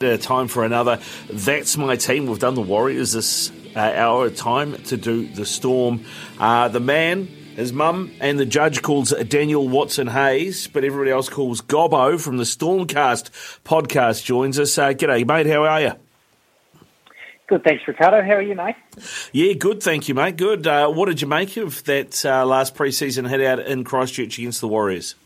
Uh, time for another. That's my team. We've done the Warriors this uh, hour. Time to do the Storm. Uh, the man, his mum, and the judge calls Daniel Watson Hayes, but everybody else calls Gobbo from the Stormcast podcast joins us. Uh, g'day, mate. How are you? Good, thanks, Riccardo. How are you, mate? Yeah, good, thank you, mate. Good. Uh, what did you make of that uh, last preseason hit out in Christchurch against the Warriors?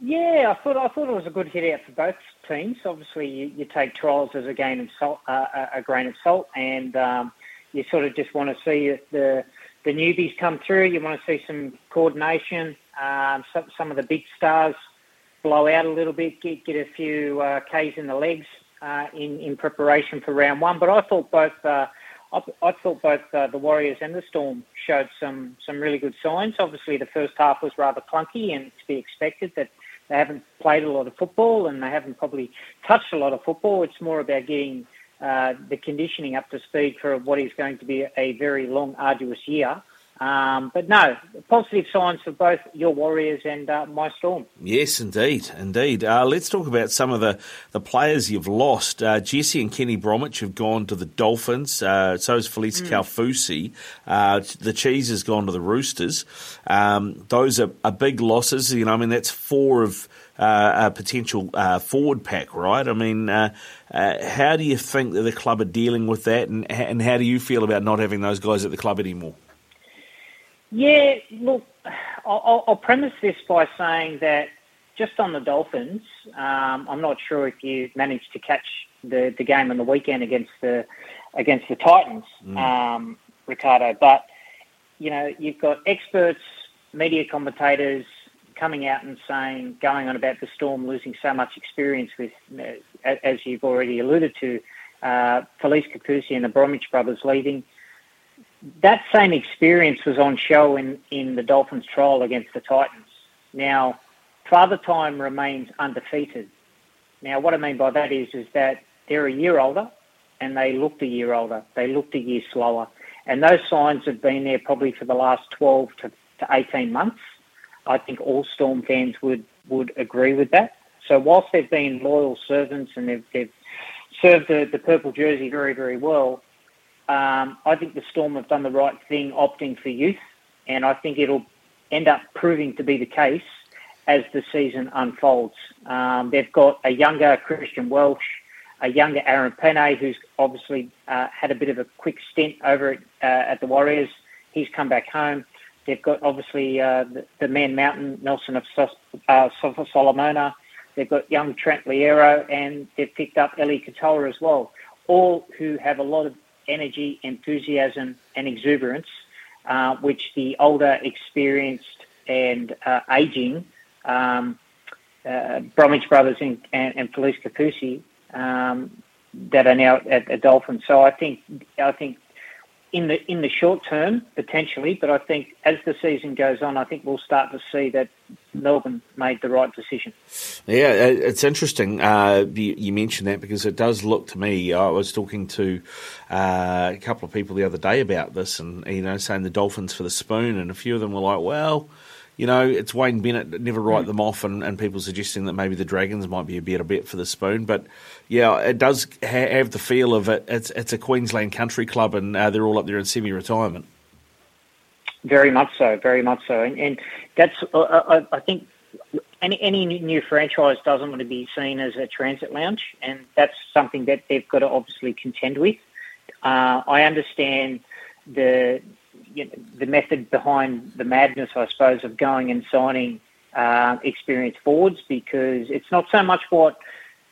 Yeah, I thought I thought it was a good hit out for both teams. Obviously, you, you take trials as a grain of salt, uh, a grain of salt, and um, you sort of just want to see the the newbies come through. You want to see some coordination. Um, some, some of the big stars blow out a little bit, get get a few uh, Ks in the legs uh, in in preparation for round one. But I thought both. Uh, I, I thought both uh, the Warriors and the Storm showed some some really good signs. Obviously, the first half was rather clunky, and to be expected that they haven't played a lot of football and they haven't probably touched a lot of football. It's more about getting uh, the conditioning up to speed for what is going to be a very long, arduous year. Um, but no, positive signs for both your Warriors and uh, my Storm. Yes, indeed, indeed. Uh, let's talk about some of the, the players you've lost. Uh, Jesse and Kenny Bromwich have gone to the Dolphins. Uh, so has Felise mm. Kaufusi. Uh, the Cheese has gone to the Roosters. Um, those are, are, big losses. You know, I mean, that's four of uh, a potential forward pack, right? I mean, how do you think that the club are dealing with that, and, and how do you feel about not having those guys at the club anymore? Yeah, look, I'll, I'll premise this by saying that just on the Dolphins, um, I'm not sure if you managed to catch the, the game on the weekend against the against the Titans, mm. um, Riccardo. But you know, you've got experts, media commentators coming out and saying, going on about the Storm losing so much experience with, as you've already alluded to, uh, Felise Kaufusi and the Bromwich brothers leaving that same experience was on show in, in the Dolphins trial against the Titans. Now, Father Time remains undefeated. Now, what I mean by that is, is that they're a year older and they looked a year older. They looked a year slower. And those signs have been there probably for the last 12 to, to 18 months. I think all Storm fans would, would agree with that. So whilst they've been loyal servants and they've, they've served the, the purple jersey very, very well, um, I think the Storm have done the right thing opting for youth, and I think it'll end up proving to be the case as the season unfolds. Um, they've got a younger Christian Welch, a younger Aaron Pene, who's obviously uh, had a bit of a quick stint over at, uh, at the Warriors. He's come back home. They've got obviously uh, the, the, man mountain Nelson of uh, Solomona. They've got young Trent Loiero, and they've picked up Eli Katoa as well. All who have a lot of energy, enthusiasm, and exuberance, uh, which the older, experienced, and uh, aging um, uh, Bromwich brothers and, and, and Felise Kaufusi um, that are now at, at Dolphins. So I think I think in the in the short term potentially, but I think as the season goes on, I think we'll start to see that Melbourne made the right decision. Yeah, it's interesting. Uh, you, mentioned that because it does look to me. I was talking to uh, a couple of people the other day about this, and you know, saying the Dolphins for the spoon, and a few of them were like, "Well." You know, it's Wayne Bennett never write mm. them off, and, and people suggesting that maybe the Dragons might be a better bet for the spoon. But yeah, it does ha- have the feel of it. It's it's a Queensland country club, and uh, they're all up there in semi-retirement. Very much so, very much so, and, and that's uh, uh I, I think any any new franchise doesn't want to be seen as a transit lounge, and that's something that they've got to obviously contend with. Uh, I understand the you know, the method behind the madness, I suppose, of going and signing uh, experienced forwards because it's not so much what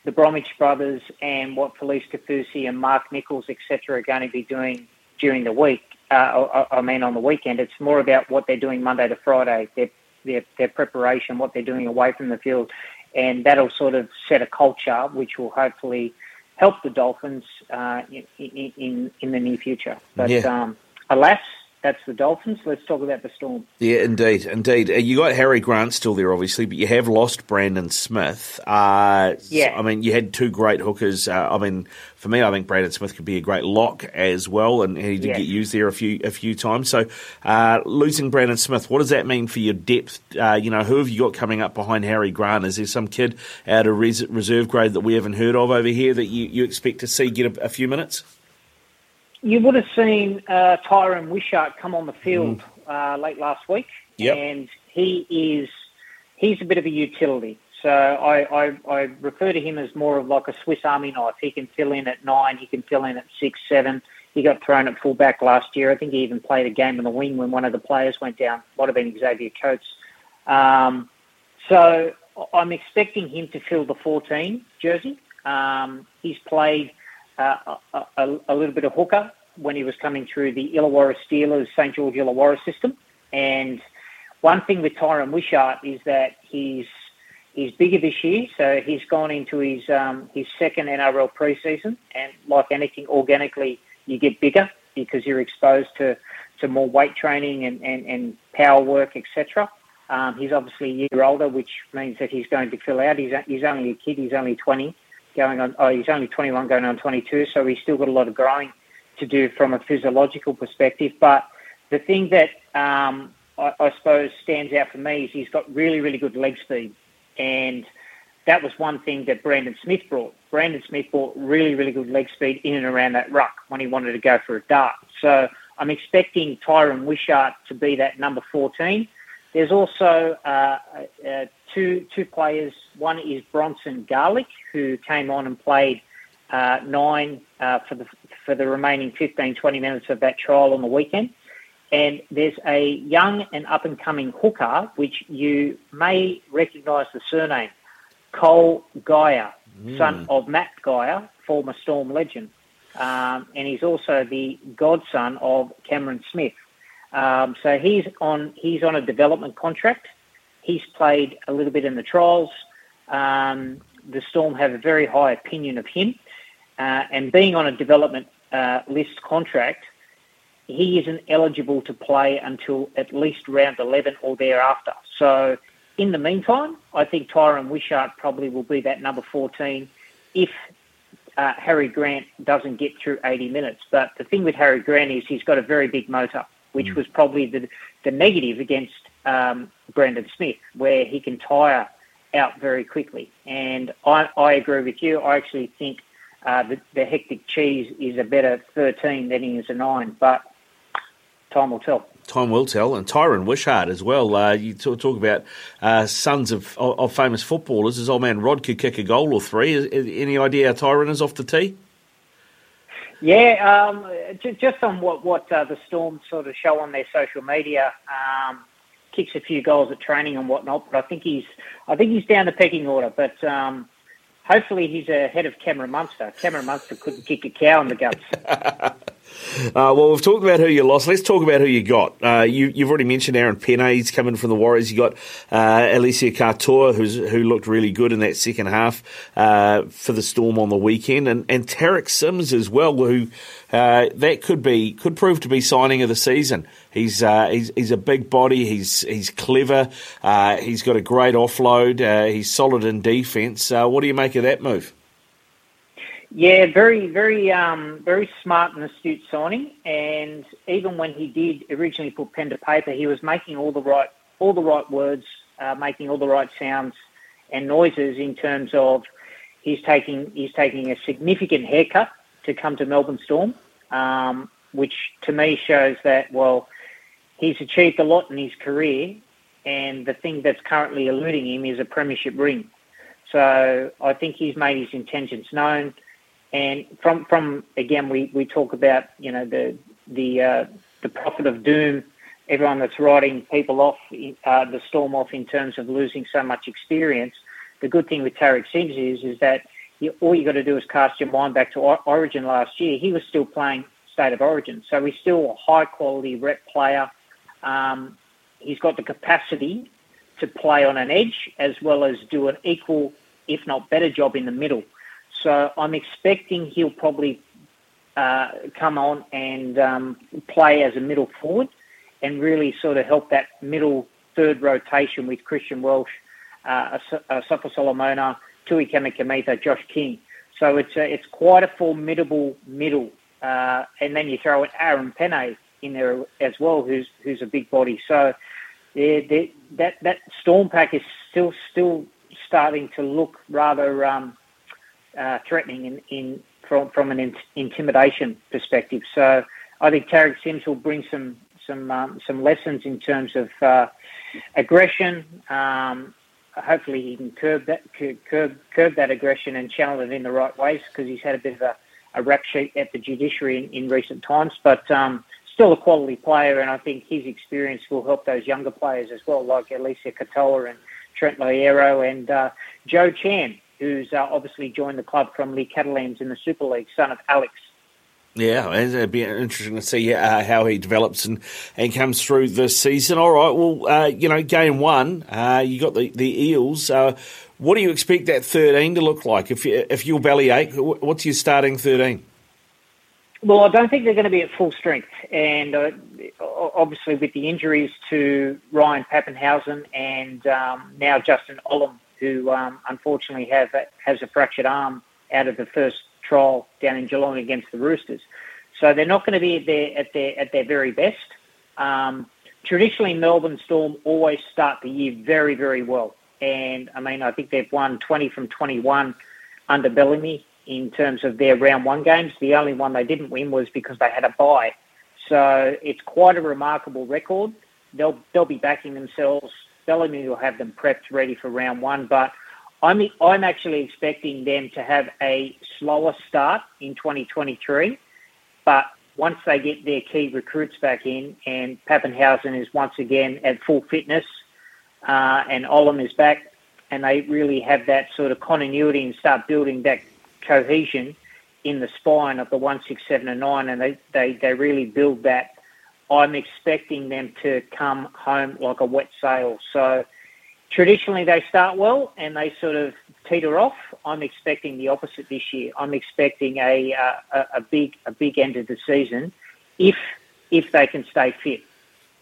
the Bromwich brothers and what Felise Kaufusi and Mark Nicholls, etc., are going to be doing during the week. Uh, I mean, on the weekend, it's more about what they're doing Monday to Friday, their, their, their preparation, what they're doing away from the field, and that'll sort of set a culture which will hopefully help the Dolphins uh, in, in, in the near future. But yeah. um, alas, that's the Dolphins. Let's talk about the Storm. Yeah, indeed, indeed. Uh, you got Harry Grant still there, obviously, but you have lost Brandon Smith. Uh, yeah, I mean, you had two great hookers. Uh, I mean, for me, I think Brandon Smith could be a great lock as well, and he did yeah. get used there a few a few times. So, uh, losing Brandon Smith, what does that mean for your depth? Uh, you know, who have you got coming up behind Harry Grant? Is there some kid out of res- reserve grade that we haven't heard of over here that you, you expect to see get a, a few minutes? You would have seen uh, Tyran Wishart come on the field mm. uh, late last week, yep. and he is he's a bit of a utility. So I, I, I refer to him as more of like a Swiss Army knife. He can fill in at nine, he can fill in at six, seven. He got thrown at fullback last year. I think he even played a game in the wing when one of the players went down. Might have been Xavier Coates. Um, so I'm expecting him to fill the 14 jersey. Um, he's played a, a, little bit of hooker when he was coming through the Illawarra Steelers St George Illawarra system. And one thing with Tyran Wishart is that he's he's bigger this year, so he's gone into his um, his second NRL preseason, and like anything, organically you get bigger because you're exposed to, to more weight training and, and, and power work, etc. Um, he's obviously a year older, which means that he's going to fill out. He's, he's only a kid. He's only 20 going on. Oh, he's only 21 going on 22, so he's still got a lot of growing to do from a physiological perspective. But the thing that um, I, I suppose stands out for me is he's got really, really good leg speed, and that was one thing that Brandon Smith brought. Brandon Smith brought really, really good leg speed in and around that ruck when he wanted to go for a dart. So I'm expecting Tyran Wishart to be that number 14. There's also uh, uh, two two players. One is Bronson Garlick, who came on and played uh, nine uh, for the for the remaining 15, 20 minutes of that trial on the weekend. And there's a young and up and coming hooker, which you may recognise the surname, Cole Geyer, mm. son of Matt Geyer, former Storm legend. Um, and he's also the godson of Cameron Smith. Um, so he's on he's on a development contract. He's played a little bit in the trials. Um, the Storm have a very high opinion of him, uh, and being on a development uh, list contract, he isn't eligible to play until at least round 11 or thereafter. So, in the meantime, I think Tyran Wishart probably will be that number 14 if uh, Harry Grant doesn't get through 80 minutes. But the thing with Harry Grant is he's got a very big motor which mm. was probably the, the negative against um, Brandon Smith, where he can tire out very quickly. And I, I agree with you. I actually think uh, the, the hectic cheese is a better 13 than he is a 9, but time will tell. Time will tell, and Tyran Wishart as well. Uh, you talk, talk about uh, sons of, of, famous footballers. His old man Rod could kick a goal or three. Is, is, any idea how Tyran is off the tee? Yeah, um, just on what what uh, the Storm sort of show on their social media, um, kicks a few goals at training and whatnot. But I think he's I think he's down the pecking order. But um, hopefully he's ahead of Cameron Munster. Cameron Munster couldn't kick a cow in the guts. Uh, well, we've talked about who you lost. Let's talk about who you got. Uh, you, have already mentioned Aaron Pene. He's coming from the Warriors. You got uh, Eliesa Katoa, who's, who looked really good in that second half uh, for the Storm on the weekend, and, and Tariq Sims as well, who uh, that could be could prove to be signing of the season. He's uh, he's, he's a big body. He's he's clever. he's got a great offload. he's solid in defence. what do you make of that move? Yeah, very, very, um, very smart and astute signing. And even when he did originally put pen to paper, he was making all the right, all the right words, uh, making all the right sounds and noises in terms of he's taking he's taking a significant haircut to come to Melbourne Storm, um, which to me shows that well, he's achieved a lot in his career, and the thing that's currently eluding him is a premiership ring. So I think he's made his intentions known. And from from again, we, we talk about you know the the uh, the prophet of doom, everyone that's writing people off, uh, the storm off in terms of losing so much experience. The good thing with Tariq Sims is is that you, all you got to do is cast your mind back to Origin last year. He was still playing state of origin, so he's still a high quality rep player. Um, he's got the capacity to play on an edge as well as do an equal, if not better, job in the middle. So I'm expecting he'll probably uh, come on and um, play as a middle forward and really sort of help that middle third rotation with Christian Welch, uh, Asofa Solomona, Tui Kamikamica, Josh King. So it's a, it's quite a formidable middle. Uh, and then you throw in Aaron Pene in there as well, who's who's a big body. So yeah, that that storm pack is still still starting to look rather um, uh, threatening in, in from from an in, intimidation perspective. So I think Tariq Sims will bring some some um, some lessons in terms of uh, aggression. Um, hopefully, he can curb that curb curb that aggression and channel it in the right ways because he's had a bit of a, a rap sheet at the judiciary in, in recent times. But um, still a quality player, and I think his experience will help those younger players as well, like Eliesa Katoa and Trent Loiero and uh, Joe Chan, who's uh, obviously joined the club from League Catalans in the Super League, son of Alex. Yeah, it'd be interesting to see uh, how he develops and, and comes through this season. All right, well, uh, you know, game one, uh, you got the, the Eels. Uh, what do you expect that 13 to look like? If, you, if you're belly ache, what's your starting 13? Well, I don't think they're going to be at full strength, and uh, obviously with the injuries to Ryan Papenhuyzen and um, now Justin Olam, who um, unfortunately have has a fractured arm out of the first trial down in Geelong against the Roosters, so they're not going to be at their at their at their very best. Um, traditionally, Melbourne Storm always start the year very very well, and I mean I think they've won 20 from 21 under Bellamy in terms of their round one games. The only one they didn't win was because they had a bye. So it's quite a remarkable record. They'll they'll be backing themselves. Bellamy will have them prepped ready for round one, but I'm I'm actually expecting them to have a slower start in 2023. But once they get their key recruits back in, and Papenhuyzen is once again at full fitness, uh, and Olam is back, and they really have that sort of continuity and start building that cohesion in the spine of the one, six, seven, and nine, and they, they, they really build that. I'm expecting them to come home like a wet sail. So traditionally they start well and they sort of teeter off. I'm expecting the opposite this year. I'm expecting a, uh, a, big a big end of the season if if they can stay fit.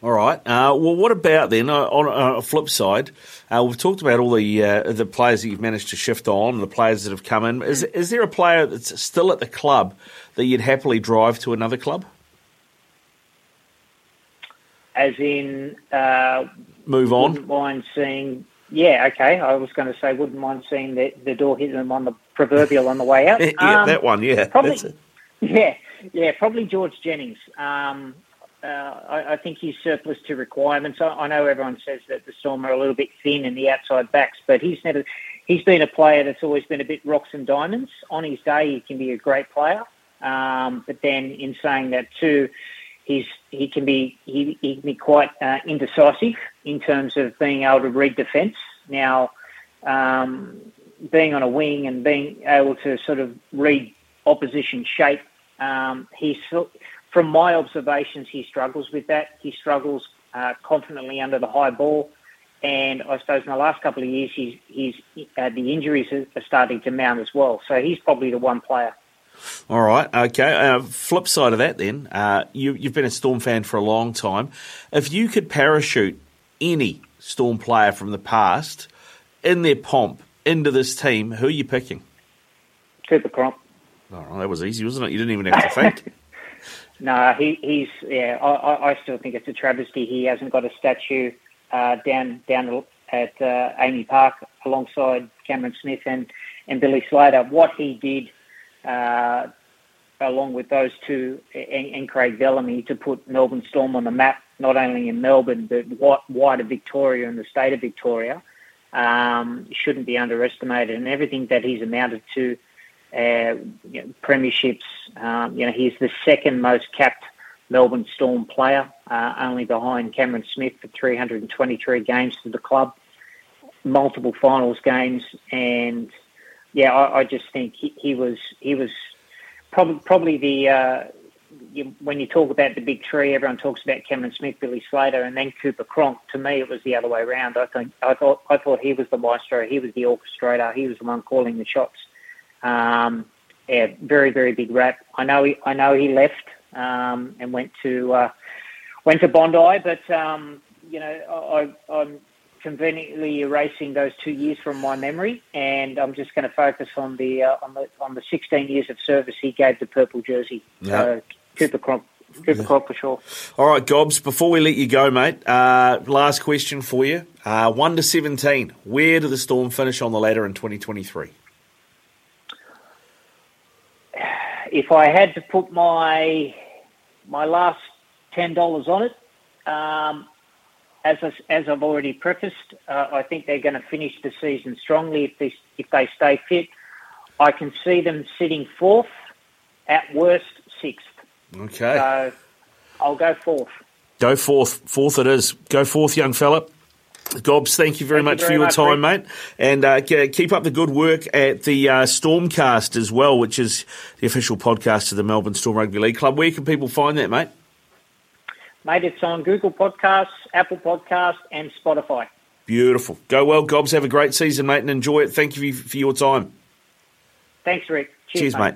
All right. Uh, well, what about then uh, on a flip side? Uh, we've talked about all the uh, the players that you've managed to shift on, the players that have come in. Is is there a player that's still at the club that you'd happily drive to another club? As in, uh, move on. Wouldn't mind seeing. Yeah, okay. I was going to say, wouldn't mind seeing the, the door hit them on the proverbial on the way out. yeah, um, that one. Yeah, probably. Yeah, yeah, probably George Jennings. Um, uh, I, I, think he's surplus to requirements. I, I, know everyone says that the Storm are a little bit thin in the outside backs, but he's never. He's been a player that's always been a bit rocks and diamonds. On his day, he can be a great player, um, but then in saying that too, he's he can be he, he can be quite uh, indecisive in terms of being able to read defence. Now, um, being on a wing and being able to sort of read opposition shape, um, from my observations, he struggles with that. He struggles uh, confidently under the high ball. And I suppose in the last couple of years, he's, he's uh, the injuries are starting to mount as well. So he's probably the one player. All right, okay. Uh, flip side of that, then, uh, you, you've been a Storm fan for a long time. If you could parachute any Storm player from the past in their pomp into this team, who are you picking? Cooper Cronk. Oh, that was easy, wasn't it? You didn't even have to think. No, he, he's yeah. I, I still think it's a travesty. He hasn't got a statue uh, down down at uh, AAMI Park alongside Cameron Smith and, and Billy Slater. What he did, uh, along with those two and, and, Craig Bellamy, to put Melbourne Storm on the map, not only in Melbourne but wider Victoria and the state of Victoria, um, shouldn't be underestimated. And everything that he's amounted to uh, you know, premierships. Um, you know, he's the second most capped Melbourne Storm player, uh, only behind Cameron Smith for 323 games for the club, multiple finals games, and yeah, I, I just think he, he, was he was probably probably the uh, you, when you talk about the big three, everyone talks about Cameron Smith, Billy Slater, and then Cooper Cronk. To me, it was the other way around. I think I thought I thought he was the maestro, he was the orchestrator, he was the one calling the shots. Um, yeah, very very big rap. I know he I know he left um, and went to uh, went to Bondi, but um, you know I, I'm conveniently erasing those two years from my memory, and I'm just going to focus on the uh, on the on the 16 years of service he gave the purple jersey. Yep. So Cooper Cronk. Cooper Cronk for sure. All right, Gobbs. Before we let you go, mate, uh, last question for you: uh, one to seventeen. Where do the Storm finish on the ladder in 2023? If I had to put my my last ten dollars on it, um, as I, as I've already prefaced, uh, I think they're going to finish the season strongly if they if they stay fit. I can see them sitting fourth, at worst sixth. Okay. So I'll go fourth. Go fourth. Fourth it is. Go fourth, young fella. Gobbs, thank you very thank much you very for your much, time, Rick. mate. And uh, keep up the good work at the uh, Stormcast as well, which is the official podcast of the Melbourne Storm Rugby League Club. Where can people find that, mate? Mate, it's on Google Podcasts, Apple Podcasts, and Spotify. Beautiful. Go well, Gobbs. Have a great season, mate, and enjoy it. Thank you for your time. Thanks, Rick. Cheers, Cheers mate. mate.